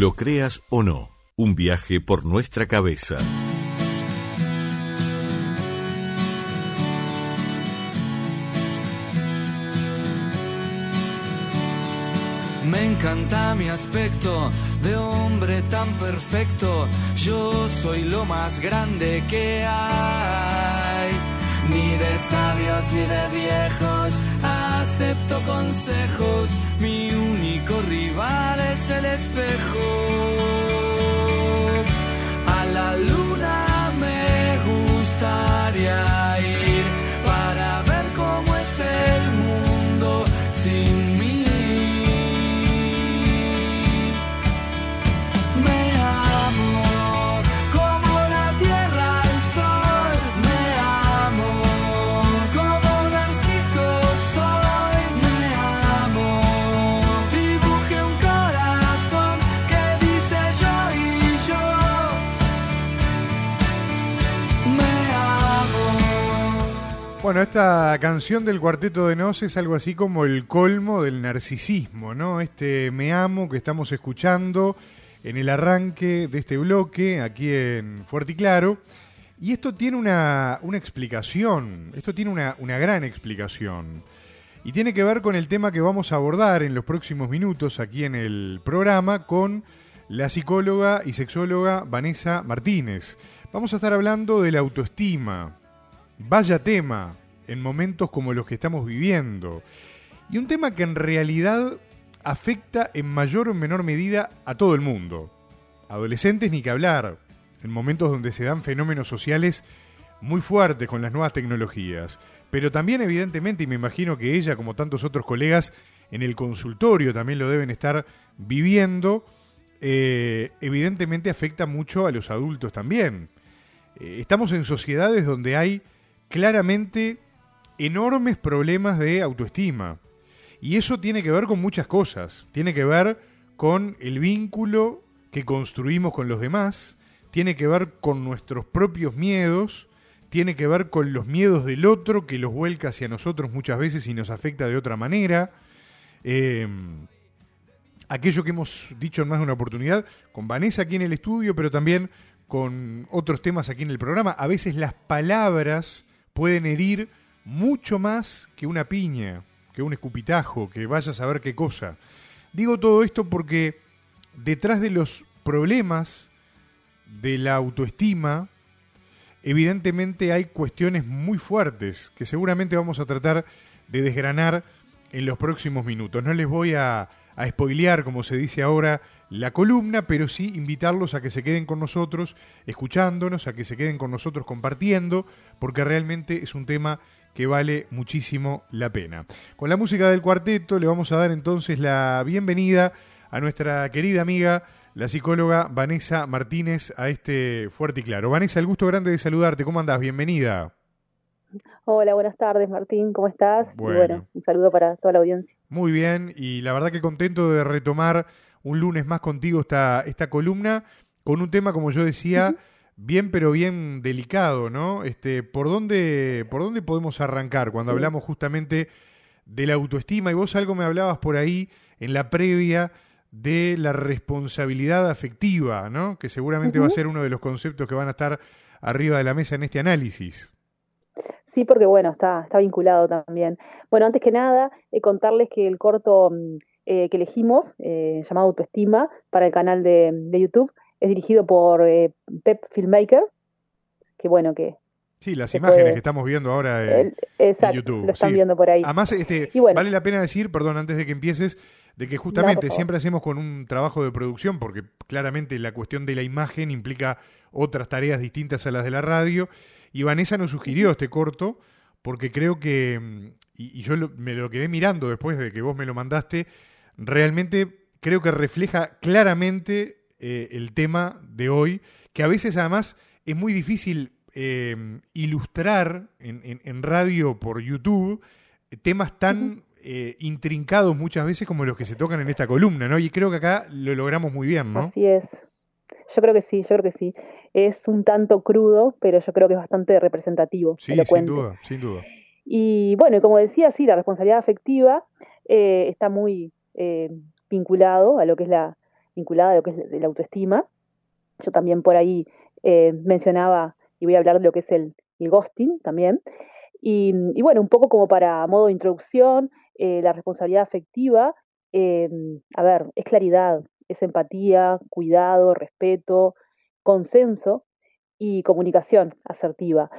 Lo creas o no, un viaje por nuestra cabeza. Me encanta mi aspecto de hombre tan perfecto. Yo soy lo más grande que hay. Ni de sabios ni de viejos acepto consejos. Mi único rival es el espejo. Esta canción del Cuarteto de Nos es algo así como el colmo del narcisismo, ¿no? Este Me Amo que estamos escuchando en el arranque de este bloque aquí en Fuerte y Claro. Y esto tiene una, una explicación, esto tiene una, una gran explicación. Y tiene que ver con el tema que vamos a abordar en los próximos minutos aquí en el programa con la psicóloga y sexóloga Vanessa Martínez. Vamos a estar hablando de la autoestima, Vaya tema en momentos como los que estamos viviendo. Y un tema que en realidad afecta en mayor o menor medida a todo el mundo. Adolescentes ni que hablar, en momentos donde se dan fenómenos sociales muy fuertes con las nuevas tecnologías. Pero también evidentemente, y me imagino que ella, como tantos otros colegas, en el consultorio también lo deben estar viviendo, eh, evidentemente afecta mucho a los adultos también. Eh, estamos en sociedades donde hay claramente enormes problemas de autoestima. Y eso tiene que ver con muchas cosas. Tiene que ver con el vínculo que construimos con los demás, tiene que ver con nuestros propios miedos, tiene que ver con los miedos del otro que los vuelca hacia nosotros muchas veces y nos afecta de otra manera. Eh, aquello que hemos dicho en más de una oportunidad, con Vanessa aquí en el estudio, pero también con otros temas aquí en el programa, a veces las palabras pueden herir mucho más que una piña, que un escupitajo, que vaya a saber qué cosa. Digo todo esto porque detrás de los problemas de la autoestima, evidentemente hay cuestiones muy fuertes que seguramente vamos a tratar de desgranar en los próximos minutos. No les voy a, a spoilear, como se dice ahora, la columna, pero sí invitarlos a que se queden con nosotros, escuchándonos, a que se queden con nosotros compartiendo, porque realmente es un tema que vale muchísimo la pena. Con la música del cuarteto le vamos a dar entonces la bienvenida a nuestra querida amiga, la psicóloga Vanessa Martínez, a este Fuerte y Claro. Vanessa, el gusto grande de saludarte. ¿Cómo andás? Bienvenida. Hola, buenas tardes, Martín. ¿Cómo estás? Bueno. Y bueno, un saludo para toda la audiencia. Muy bien, y la verdad que contento de retomar un lunes más contigo esta, esta columna con un tema, como yo decía, bien pero bien delicado, ¿no? Este, ¿por dónde, por dónde podemos arrancar cuando hablamos justamente de la autoestima? Y vos algo me hablabas por ahí en la previa de la responsabilidad afectiva, ¿no? Que seguramente va a ser uno de los conceptos que van a estar arriba de la mesa en este análisis. Sí, porque bueno, está, está vinculado también. Bueno, antes que nada, eh, contarles que el corto mm, eh, que elegimos, eh, llamado Autoestima, para el canal de, de YouTube, es dirigido por eh, Pep Filmmaker, que bueno, que Sí, las imágenes puede- que estamos viendo ahora eh, él- exacto, YouTube, lo están sí. viendo por ahí. Además, este, bueno. vale la pena decir, perdón, antes de que empieces, de que justamente siempre hacemos con un trabajo de producción, porque claramente la cuestión de la imagen implica otras tareas distintas a las de la radio, y Vanessa nos sugirió este corto, porque creo que, y, y yo lo- me lo quedé mirando después de que vos me lo mandaste, realmente creo que refleja claramente eh, el tema de hoy, que a veces además es muy difícil eh, ilustrar en, en- en radio por YouTube eh, temas tan eh, intrincados muchas veces como los que se tocan en esta columna, ¿no? Y creo que acá lo logramos muy bien, ¿no? Así es. Yo creo que sí, yo creo que sí. Es un tanto crudo, pero yo creo que es bastante representativo, Sí, sin duda, sin duda. Y bueno, y como decía, sí, la responsabilidad afectiva eh, está muy eh, vinculado a lo que es la, vinculada a lo que es la autoestima. Yo también por ahí eh, mencionaba, y voy a hablar de lo que es el, ghosting también. Y, bueno, un poco como para modo de introducción, eh, la responsabilidad afectiva, a ver, es claridad, es empatía, cuidado, respeto, consenso y comunicación asertiva.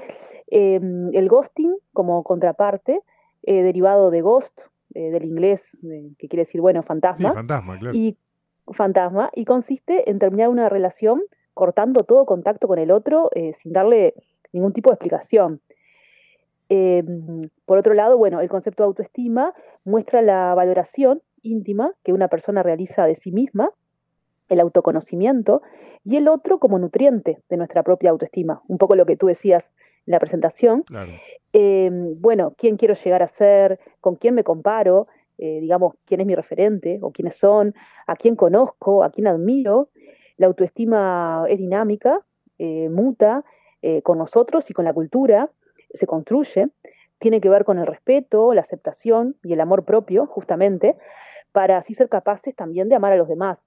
el ghosting como contraparte eh, derivado de ghost, eh, del inglés, que quiere decir, bueno, fantasma. fantasma, claro. Y, fantasma, y consiste en terminar una relación cortando todo contacto con el otro eh, sin darle ningún tipo de explicación. por otro lado, bueno, el concepto de autoestima muestra la valoración íntima que una persona realiza de sí misma, el autoconocimiento, y el otro como nutriente de nuestra propia autoestima. Un poco lo que tú decías en la presentación. Claro. Em, bueno, quién quiero llegar a ser, con quién me comparo, eh, digamos, quién es mi referente o quiénes son, a quién conozco, a quién admiro. La autoestima es dinámica, eh, muta eh, con nosotros y con la cultura, se construye, tiene que ver con el respeto, la aceptación y el amor propio, justamente, para así ser capaces también de amar a los demás.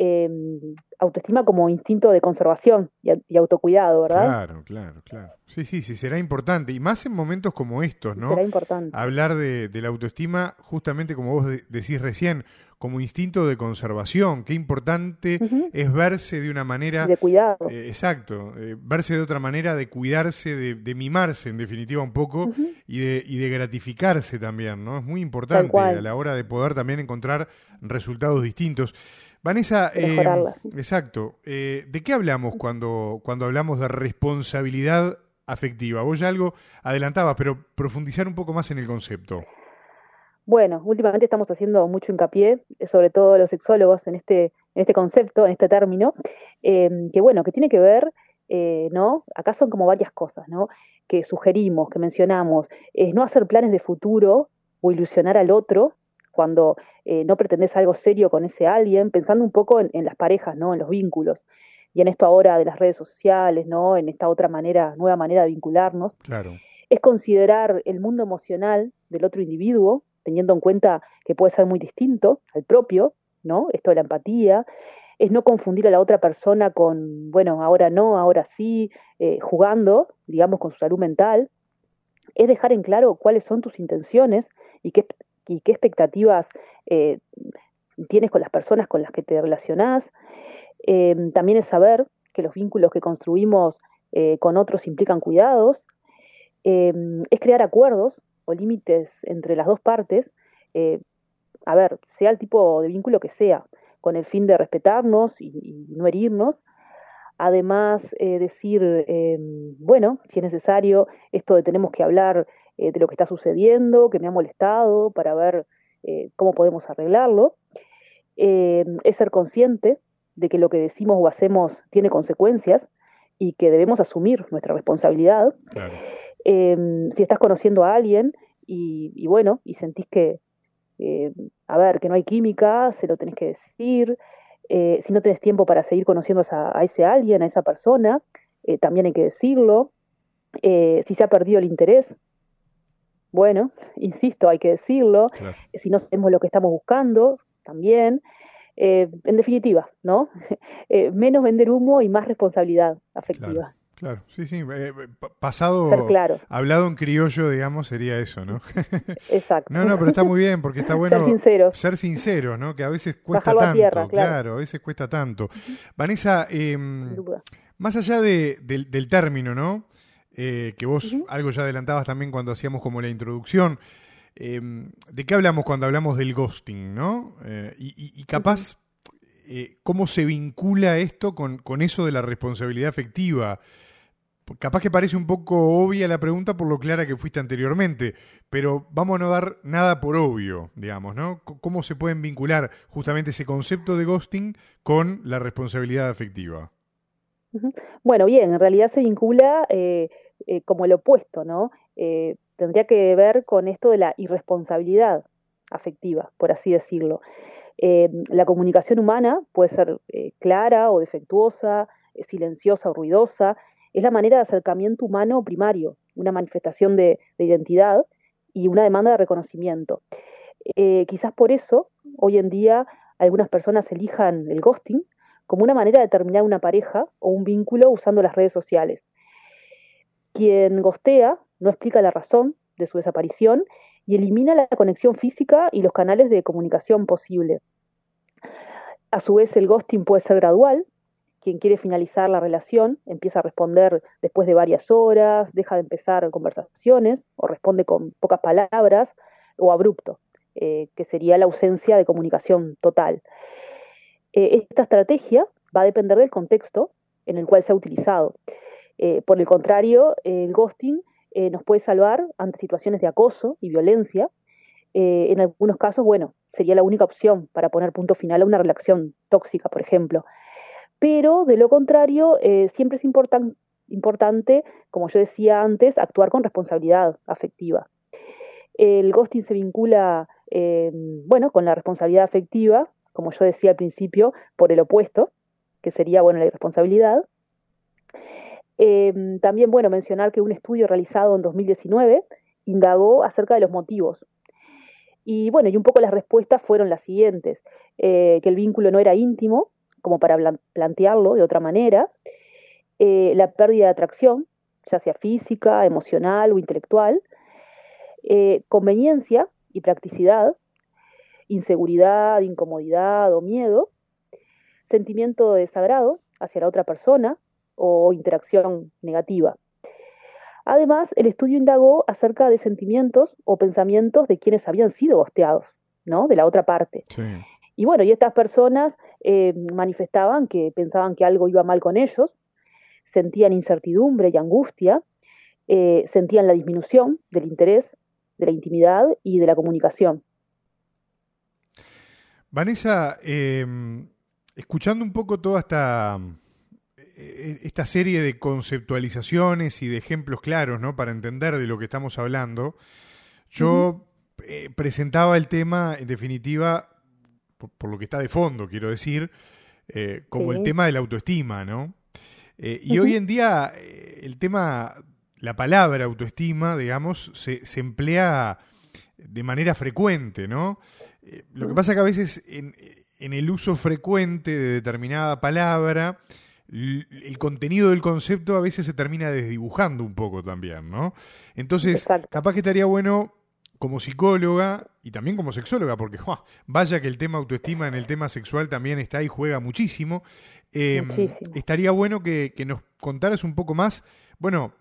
Em, autoestima como instinto de conservación y, autocuidado, ¿verdad? Claro, claro, claro. Sí, sí, sí, será importante. Y más en momentos como estos, ¿no? Será importante. Hablar de, la autoestima, justamente como vos decís recién, como instinto de conservación. Qué importante es verse de una manera... De cuidado. Eh, exacto, eh, verse de otra manera, de cuidarse, de, mimarse en definitiva un poco y, de, y de gratificarse también, ¿no? Es muy importante a la hora de poder también encontrar resultados distintos. Vanessa, eh, exacto. Eh, ¿De qué hablamos cuando, cuando hablamos de responsabilidad afectiva? Vos ya algo adelantabas, pero profundizar un poco más en el concepto. Bueno, últimamente estamos haciendo mucho hincapié, sobre todo los sexólogos, en este, en este concepto, en este término, em, que bueno, que tiene que ver, eh, ¿no? Acá son como varias cosas, ¿no? Que sugerimos, que mencionamos, es no hacer planes de futuro o ilusionar al otro, cuando eh, no pretendes algo serio con ese alguien, pensando un poco en, las parejas, ¿no? En los vínculos. Y en esto ahora de las redes sociales, ¿no? En esta otra manera, nueva manera de vincularnos. Claro. Es considerar el mundo emocional del otro individuo, teniendo en cuenta que puede ser muy distinto al propio, ¿no? Esto de la empatía. Es no confundir a la otra persona con, bueno, ahora no, ahora sí, eh, jugando, digamos, con su salud mental. Es dejar en claro cuáles son tus intenciones y qué, y qué expectativas eh, tienes con las personas con las que te relacionás. Eh, también es saber que los vínculos que construimos eh, con otros implican cuidados. es crear acuerdos o límites entre las dos partes, a ver, sea el tipo de vínculo que sea, con el fin de respetarnos y, no herirnos. Además, decir, bueno, si es necesario, esto de tenemos que hablar eh, de lo que está sucediendo, que me ha molestado, para ver eh, cómo podemos arreglarlo. Eh, es ser consciente de que lo que decimos o hacemos tiene consecuencias y que debemos asumir nuestra responsabilidad. si estás conociendo a alguien y, bueno, y sentís que, a ver, que no hay química, se lo tenés que decir. si no tenés tiempo para seguir conociendo a, ese alguien, a esa persona, también hay que decirlo. si se ha perdido el interés, bueno, insisto, hay que decirlo, si no sabemos lo que estamos buscando, también. Eh, en definitiva, ¿no? Eh, menos vender humo y más responsabilidad afectiva. Claro, sí, sí. Eh, pasado, claro. hablado en criollo, digamos, sería eso, ¿no? Exacto. No, no, pero está muy bien, porque está bueno ser sinceros, ser sinceros ¿no? Que a veces cuesta tanto, claro. a veces cuesta tanto. Vanessa, em, más allá de, del término, ¿no? Eh, que vos algo ya adelantabas también cuando hacíamos como la introducción. Em, ¿De qué hablamos cuando hablamos del ghosting, no? Eh, y, capaz, eh, ¿cómo se vincula esto con, eso de la responsabilidad afectiva? Capaz que parece un poco obvia la pregunta por lo clara que fuiste anteriormente, pero vamos a no dar nada por obvio, digamos, ¿no? ¿Cómo se pueden vincular justamente ese concepto de ghosting con la responsabilidad afectiva? Bueno, bien, en realidad se vincula eh, como el opuesto, ¿no? Eh, tendría que ver con esto de la irresponsabilidad afectiva, por así decirlo. Eh, la comunicación humana puede ser clara o defectuosa, silenciosa o ruidosa. Es la manera de acercamiento humano primario, una manifestación de, identidad y una demanda de reconocimiento. quizás por eso hoy en día algunas personas elijan el ghosting como una manera de terminar una pareja o un vínculo usando las redes sociales. Quien gostea no explica la razón de su desaparición y elimina la conexión física y los canales de comunicación posible. A su vez, el ghosting puede ser gradual. Quien quiere finalizar la relación empieza a responder después de varias horas, deja de empezar conversaciones o responde con pocas palabras o abrupto, eh, que sería la ausencia de comunicación total. Eh, esta estrategia va a depender del contexto en el cual se ha utilizado. Eh, por el contrario, el ghosting nos puede salvar ante situaciones de acoso y violencia. en algunos casos, bueno, sería la única opción para poner punto final a una relación tóxica, por ejemplo. Pero de lo contrario, siempre es importante, como yo decía antes, actuar con responsabilidad afectiva. El ghosting se vincula, bueno, con la responsabilidad afectiva, como yo decía al principio, por el opuesto, que sería, bueno, la irresponsabilidad. Em, también, bueno, mencionar que un estudio realizado en 2019 indagó acerca de los motivos. Y bueno, y un poco las respuestas fueron las siguientes, eh, que el vínculo no era íntimo, como para plantearlo de otra manera, eh, la pérdida de atracción, ya sea física, emocional o intelectual, eh, conveniencia y practicidad, inseguridad, incomodidad o miedo, sentimiento de desagrado hacia la otra persona o interacción negativa. Además, el estudio indagó acerca de sentimientos o pensamientos de quienes habían sido gosteados, ¿no? De la otra parte. Y bueno, y estas personas eh, manifestaban que pensaban que algo iba mal con ellos, sentían incertidumbre y angustia, eh, sentían la disminución del interés, de la intimidad y de la comunicación. Vanessa, em, escuchando un poco toda esta, eh, esta serie de conceptualizaciones y de ejemplos claros, ¿no? Para entender de lo que estamos hablando, yo eh, presentaba el tema, en definitiva, por, lo que está de fondo, quiero decir, eh, como el tema de la autoestima, ¿no? y hoy en día el tema, la palabra autoestima, digamos, se, se emplea de manera frecuente, ¿no? Eh, lo que pasa es que a veces en, el uso frecuente de determinada palabra, el contenido del concepto a veces se termina desdibujando un poco también, ¿no? Entonces, capaz que estaría bueno como psicóloga y también como sexóloga, porque vaya que el tema autoestima en el tema sexual también está y juega muchísimo. Em, estaría bueno que, que, nos contaras un poco más, bueno,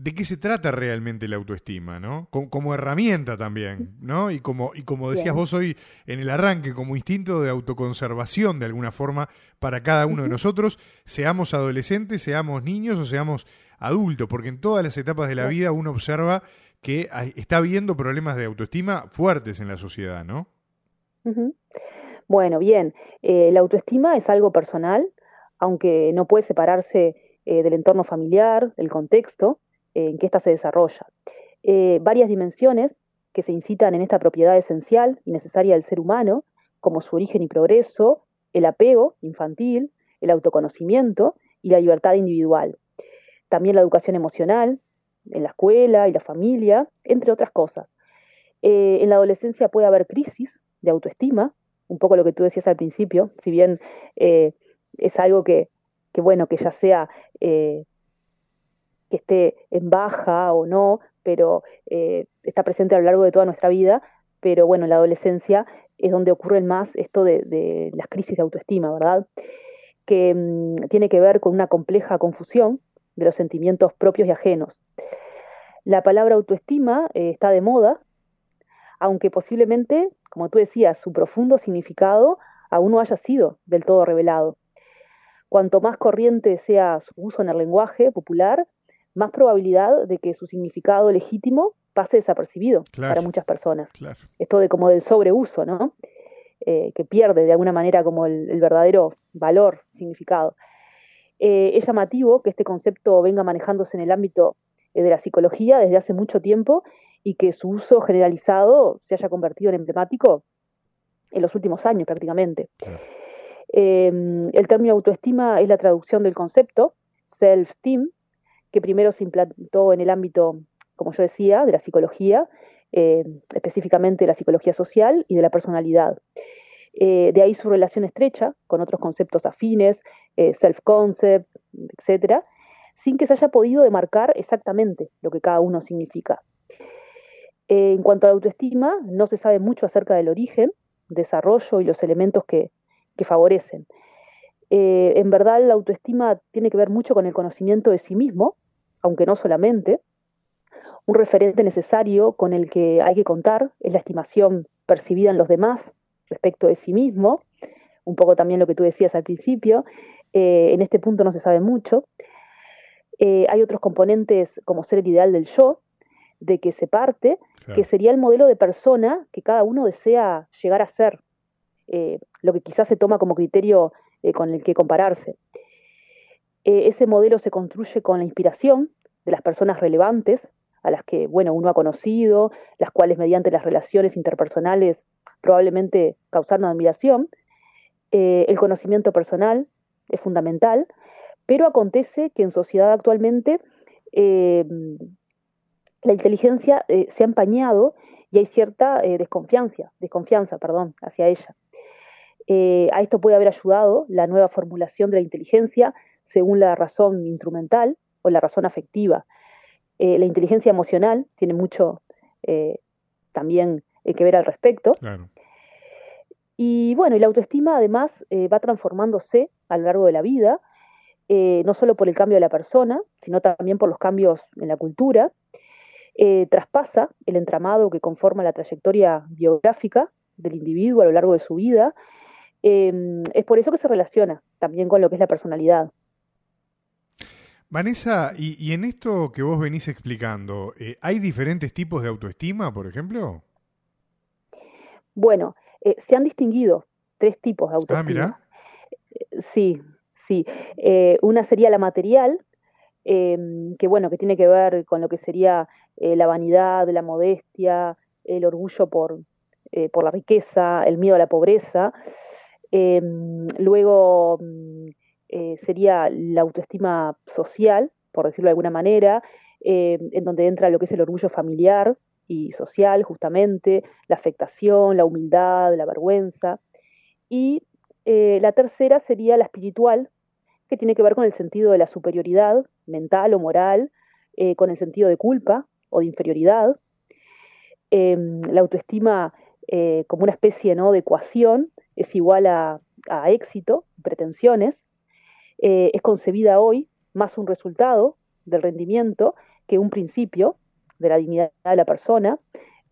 de qué se trata realmente la autoestima, ¿no? Como, herramienta también, ¿no? Y como, y como decías vos hoy en el arranque, como instinto de autoconservación de alguna forma para cada uno de nosotros, seamos adolescentes, seamos niños o seamos adultos, porque en todas las etapas de la vida uno observa que está habiendo problemas de autoestima fuertes en la sociedad, ¿no? Bueno, bien, eh, la autoestima es algo personal, aunque no puede separarse eh, del entorno familiar, del contexto, en que ésta se desarrolla. Eh, varias dimensiones que se incitan en esta propiedad esencial y necesaria del ser humano, como su origen y progreso, el apego infantil, el autoconocimiento y la libertad individual. También la educación emocional, en la escuela y la familia, entre otras cosas. Eh, en la adolescencia puede haber crisis de autoestima, un poco lo que tú decías al principio, si bien eh, es algo que, bueno, que ya sea que esté en baja o no, pero eh, está presente a lo largo de toda nuestra vida, pero bueno, en la adolescencia es donde ocurren más esto de, las crisis de autoestima, ¿verdad? Que mm, tiene que ver con una compleja confusión de los sentimientos propios y ajenos. La palabra autoestima eh, está de moda, aunque posiblemente, como tú decías, su profundo significado aún no haya sido del todo revelado. Cuanto más corriente sea su uso en el lenguaje popular, más probabilidad de que su significado legítimo pase desapercibido para muchas personas. Esto de como del sobreuso, ¿no? Eh, que pierde de alguna manera como el, verdadero valor, significado. Eh, es llamativo que este concepto venga manejándose en el ámbito eh, de la psicología desde hace mucho tiempo y que su uso generalizado se haya convertido en emblemático en los últimos años prácticamente. el término autoestima es la traducción del concepto self-esteem, que primero se implantó en el ámbito, como yo decía, de la psicología, eh, específicamente de la psicología social y de la personalidad. Eh, de ahí su relación estrecha con otros conceptos afines, eh, self-concept, etcétera, sin que se haya podido demarcar exactamente lo que cada uno significa. En cuanto a la autoestima, no se sabe mucho acerca del origen, desarrollo y los elementos que, favorecen. en verdad, la autoestima tiene que ver mucho con el conocimiento de sí mismo, aunque no solamente. Un referente necesario con el que hay que contar es la estimación percibida en los demás respecto de sí mismo, un poco también lo que tú decías al principio, eh, en este punto no se sabe mucho. Eh, hay otros componentes como ser el ideal del yo, de que se parte, que sería el modelo de persona que cada uno desea llegar a ser, eh, lo que quizás se toma como criterio con el que compararse. Ese modelo se construye con la inspiración de las personas relevantes, a las que bueno, uno ha conocido, las cuales mediante las relaciones interpersonales probablemente causar una admiración. Eh, el conocimiento personal es fundamental, pero acontece que en sociedad actualmente eh, la inteligencia eh, se ha empañado y hay cierta desconfianza, desconfianza perdón, hacia ella. a esto puede haber ayudado la nueva formulación de la inteligencia según la razón instrumental o la razón afectiva. la inteligencia emocional tiene mucho también que ver al respecto. Y bueno, y la autoestima además eh, va transformándose a lo largo de la vida, eh, no solo por el cambio de la persona, sino también por los cambios en la cultura. Eh, traspasa el entramado que conforma la trayectoria biográfica del individuo a lo largo de su vida. es por eso que se relaciona también con lo que es la personalidad. Vanessa, y, y en esto que vos venís explicando, ¿hay diferentes tipos de autoestima, por ejemplo? Bueno, eh, se han distinguido tres tipos de ah, autoestima. Ah, sí, sí. Eh, una sería la material, em, que bueno, que tiene que ver con lo que sería la vanidad, la modestia, el orgullo por, por la riqueza, el miedo a la pobreza. Em, luego mm, sería la autoestima social, por decirlo de alguna manera, em, en donde entra lo que es el orgullo familiar, y social, justamente, la afectación, la humildad, la vergüenza. Y eh, la tercera sería la espiritual, que tiene que ver con el sentido de la superioridad mental o moral, eh, con el sentido de culpa o de inferioridad. Em, la autoestima eh, como una especie ¿no? de ecuación es igual a, a éxito, pretensiones. Es concebida hoy más un resultado del rendimiento que un principio de la dignidad de la persona,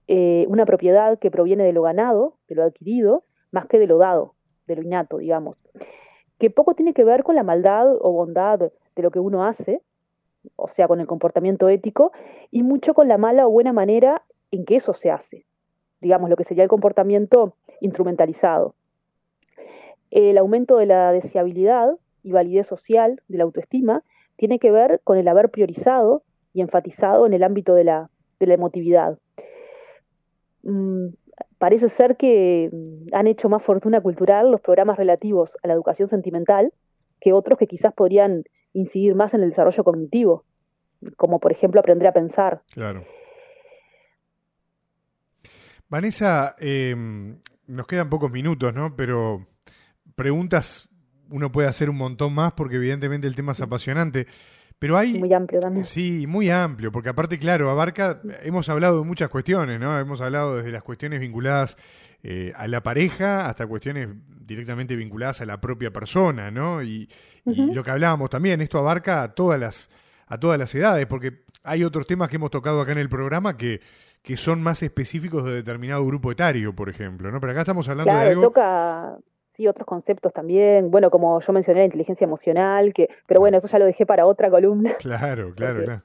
eh, una propiedad que proviene de lo ganado, de lo adquirido, más que de lo dado, de lo innato, digamos, que poco tiene que ver con la maldad o bondad de lo que uno hace, o sea, con el comportamiento ético, y mucho con la mala o buena manera en que eso se hace, digamos, lo que sería el comportamiento instrumentalizado. El aumento de la deseabilidad y validez social de la autoestima tiene que ver con el haber priorizado y enfatizado en el ámbito de la, de la emotividad. Mm, parece ser que mm, han hecho más fortuna cultural los programas relativos a la educación sentimental que otros que quizás podrían incidir más en el desarrollo cognitivo, como por ejemplo aprender a pensar. Claro. Vanessa, em, nos quedan pocos minutos, ¿no? Pero preguntas uno puede hacer un montón más porque evidentemente el tema es apasionante. Pero hay... Muy amplio también. Sí, muy amplio, porque aparte, claro, abarca, hemos hablado de muchas cuestiones, ¿no? Hemos hablado desde las cuestiones vinculadas eh, a la pareja hasta cuestiones directamente vinculadas a la propia persona, ¿no? Y, lo que hablábamos también, esto abarca a todas las, a todas las edades, porque hay otros temas que hemos tocado acá en el programa que, que son más específicos de determinado grupo etario, por ejemplo, ¿no? Pero acá estamos hablando de algo... toca sí, otros conceptos también, bueno, como yo mencioné, la inteligencia emocional, que, pero bueno, eso ya lo dejé para otra columna. Claro, claro, claro.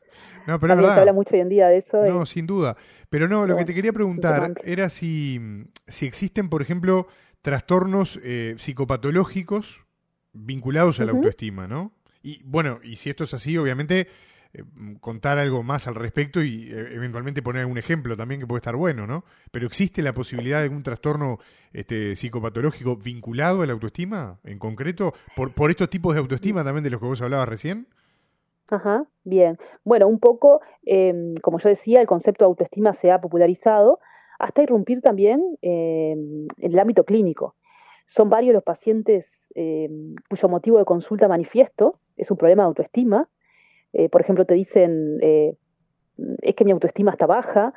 No, pero se habla mucho hoy en día de eso. No, sin duda. Pero no, lo que te quería preguntar era si, si existen, por ejemplo, trastornos eh, psicopatológicos vinculados a la autoestima, ¿no? Y bueno, y si esto es así, obviamente eh, contar algo más al respecto y eh, eventualmente poner un ejemplo también que puede estar bueno, ¿no? Pero ¿existe la posibilidad de algún trastorno este, psicopatológico vinculado a la autoestima en concreto? ¿Por, por estos tipos de autoestima también de los que vos hablabas recién? Ajá, bien. Bueno, un poco, em, como yo decía, el concepto de autoestima se ha popularizado hasta irrumpir también em, en el ámbito clínico. Son varios los pacientes eh, cuyo motivo de consulta manifiesto es un problema de autoestima. Eh, por ejemplo, te dicen, eh, es que mi autoestima está baja.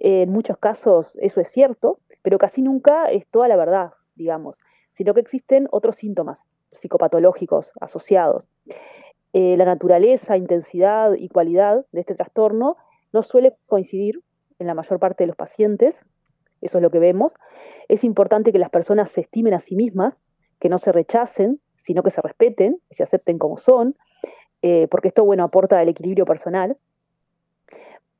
en muchos casos eso es cierto, pero casi nunca es toda la verdad, digamos, sino que existen otros síntomas psicopatológicos asociados. la naturaleza, intensidad y cualidad de este trastorno no suele coincidir en la mayor parte de los pacientes, eso es lo que vemos. Es importante que las personas se estimen a sí mismas, que no se rechacen, sino que se respeten y se acepten como son, eh, porque esto, bueno, aporta el equilibrio personal.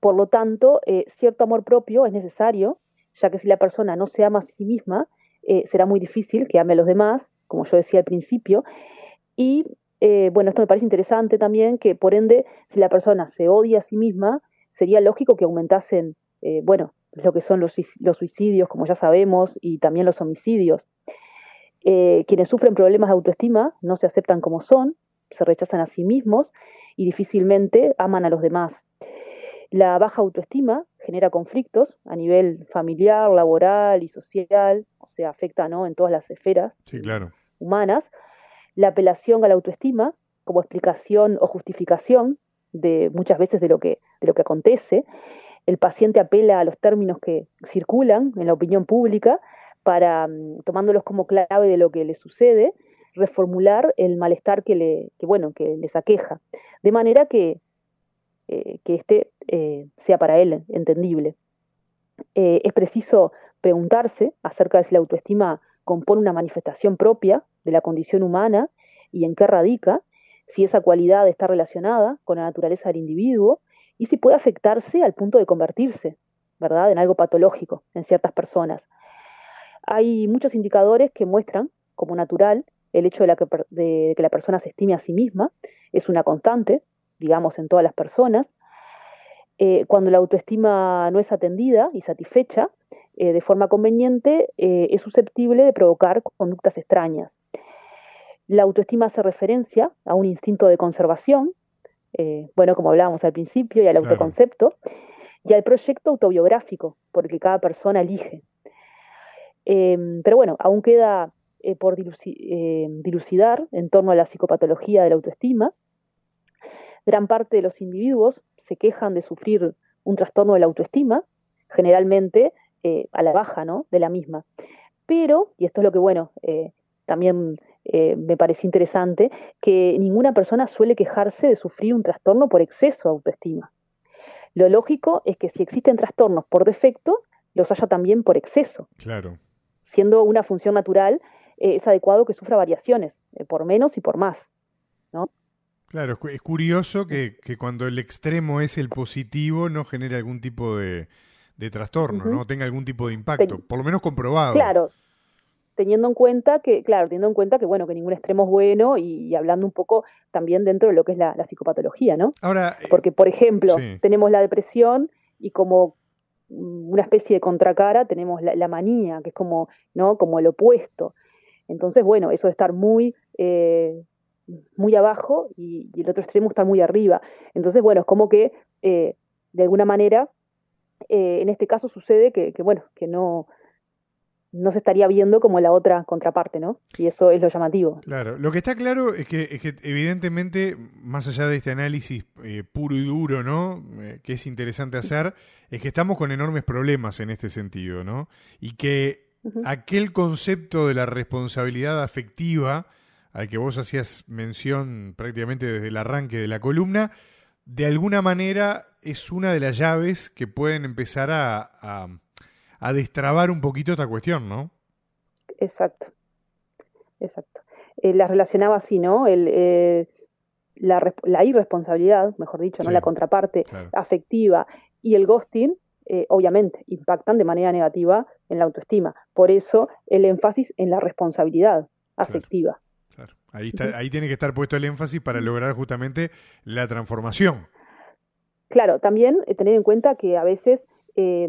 Por lo tanto, eh, cierto amor propio es necesario, ya que si la persona no se ama a sí misma, eh, será muy difícil que ame a los demás, como yo decía al principio. Y bueno, esto me parece interesante también, que por ende, si la persona se odia a sí misma, sería lógico que aumentasen, bueno, lo que son los, suicidios, como ya sabemos, y también los homicidios. Quienes sufren problemas de autoestima no se aceptan como son, se rechazan a sí mismos y difícilmente aman a los demás. La baja autoestima genera conflictos a nivel familiar, laboral y social, o sea, afecta ¿no? en todas las esferas humanas. La apelación a la autoestima como explicación o justificación de muchas veces de lo que, de lo que acontece el paciente apela a los términos que circulan en la opinión pública para, mm, tomándolos como clave de lo que le sucede, reformular el malestar que, le, bueno, que les aqueja, de manera que, eh, que este eh, sea para él entendible. Eh, es preciso preguntarse acerca de si la autoestima compone una manifestación propia de la condición humana y en qué radica, si esa cualidad está relacionada con la naturaleza del individuo y si puede afectarse al punto de convertirse, ¿verdad?, en algo patológico en ciertas personas. Hay muchos indicadores que muestran como natural el hecho de, que, la persona se estime a sí misma, es una constante, digamos, en todas las personas. Eh, cuando la autoestima no es atendida y satisfecha eh, de forma conveniente, eh, es susceptible de provocar conductas extrañas. La autoestima hace referencia a un instinto de conservación bueno, como hablábamos al principio, y al autoconcepto, y al proyecto autobiográfico, porque cada persona elige. Em, pero bueno, aún queda eh, por em, dilucidar en torno a la psicopatología de la autoestima. Gran parte de los individuos se quejan de sufrir un trastorno de la autoestima, generalmente eh, a la baja ¿no? de la misma. Pero, y esto es lo que, bueno, también eh, me parece interesante, que ninguna persona suele quejarse de sufrir un trastorno por exceso de autoestima. Lo lógico es que si existen trastornos por defecto, los haya también por exceso. Claro. Siendo una función natural, eh, es adecuado que sufra variaciones, eh, por menos y por más. ¿no? Claro, es curioso que, cuando el extremo es el positivo no genere algún tipo de, trastorno, no tenga algún tipo de impacto, por lo menos comprobado. Claro, teniendo en cuenta que, claro, teniendo en cuenta que, bueno, que ningún extremo es bueno y, hablando un poco también dentro de lo que es la, psicopatología, ¿no? Ahora, eh, porque, por ejemplo, tenemos la depresión y como una especie de contracara tenemos la, manía, que es como, ¿no? Como el opuesto. Entonces, bueno, eso de estar muy, eh, muy abajo y, el otro extremo estar muy arriba. Entonces, bueno, es como que, eh, de alguna manera, en este caso sucede que, que bueno, que no, no se estaría viendo como la otra contraparte, ¿no? Y eso es lo llamativo. Claro, lo que está claro es que, es que evidentemente, más allá de este análisis eh, puro y duro, ¿no? Eh, que es interesante hacer, es que estamos con enormes problemas en este sentido, ¿no? Y que aquel concepto de la responsabilidad afectiva, al que vos hacías mención prácticamente desde el arranque de la columna, de alguna manera es una de las llaves que pueden empezar a a destrabar un poquito esta cuestión, ¿no? Exacto, exacto. Eh, la relacionaba así, ¿no? El, eh, la, irresponsabilidad, mejor dicho, ¿no? La contraparte afectiva y el ghosting, eh, obviamente, impactan de manera negativa en la autoestima. Por eso el énfasis en la responsabilidad afectiva. Claro, Ahí, está, ahí tiene que estar puesto el énfasis para lograr justamente la transformación. Claro, también tener en cuenta que a veces eh,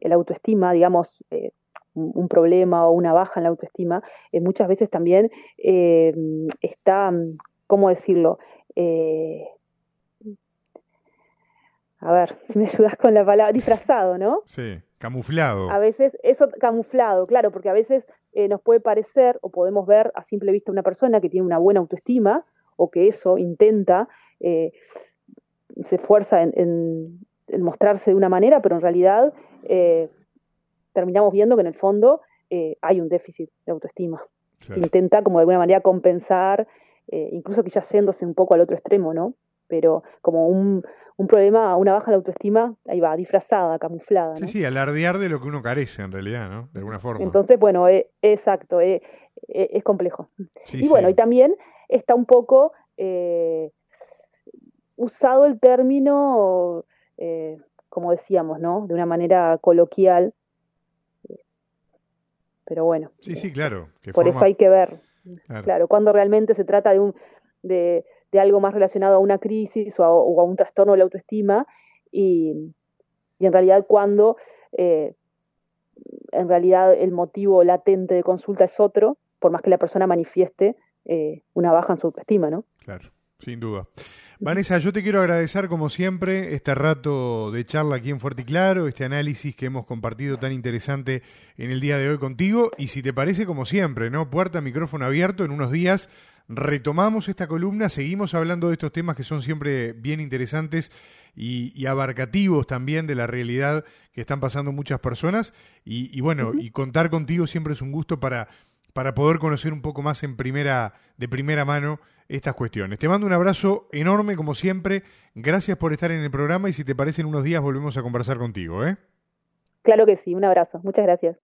el autoestima, digamos, eh, un problema o una baja en la autoestima, eh, muchas veces también eh, está, ¿cómo decirlo? A ver, si me ayudas con la palabra, disfrazado, ¿no? Sí, camuflado. A veces, eso camuflado, claro, porque a veces eh, nos puede parecer o podemos ver a simple vista una persona que tiene una buena autoestima o que eso intenta, eh, se esfuerza en, mostrarse de una manera, pero en realidad eh, terminamos viendo que en el fondo hay un déficit de autoestima. Intenta como de alguna manera compensar, incluso quizás yéndose un poco al otro extremo, ¿no? Pero como un, un problema, una baja de autoestima, ahí va, disfrazada, camuflada. Sí, sí, alardear de lo que uno carece en realidad, ¿no? De alguna forma. Entonces, bueno, eh, exacto, eh, eh, es complejo. y bueno, y también está un poco usado el término, como decíamos, ¿no? De una manera coloquial. Pero bueno. Sí, sí, claro. por eso hay que ver. Claro. cuando realmente se trata de un de, de algo más relacionado a una crisis o a, un trastorno de la autoestima y, en realidad cuando eh, en realidad el motivo latente de consulta es otro, por más que la persona manifieste eh, una baja en su autoestima, ¿no? Claro, sin duda. Vanessa, yo te quiero agradecer como siempre este rato de charla aquí en Fuerte y Claro, este análisis que hemos compartido tan interesante en el día de hoy contigo y si te parece como siempre, ¿no? Puerta, micrófono abierto, en unos días retomamos esta columna, seguimos hablando de estos temas que son siempre bien interesantes y, abarcativos también de la realidad que están pasando muchas personas. Y, bueno, y contar contigo siempre es un gusto para, para poder conocer un poco más en primera, de primera mano estas cuestiones. Te mando un abrazo enorme como siempre. Gracias por estar en el programa y si te parece en unos días volvemos a conversar contigo. ¿eh? Claro que sí, un abrazo. Muchas gracias.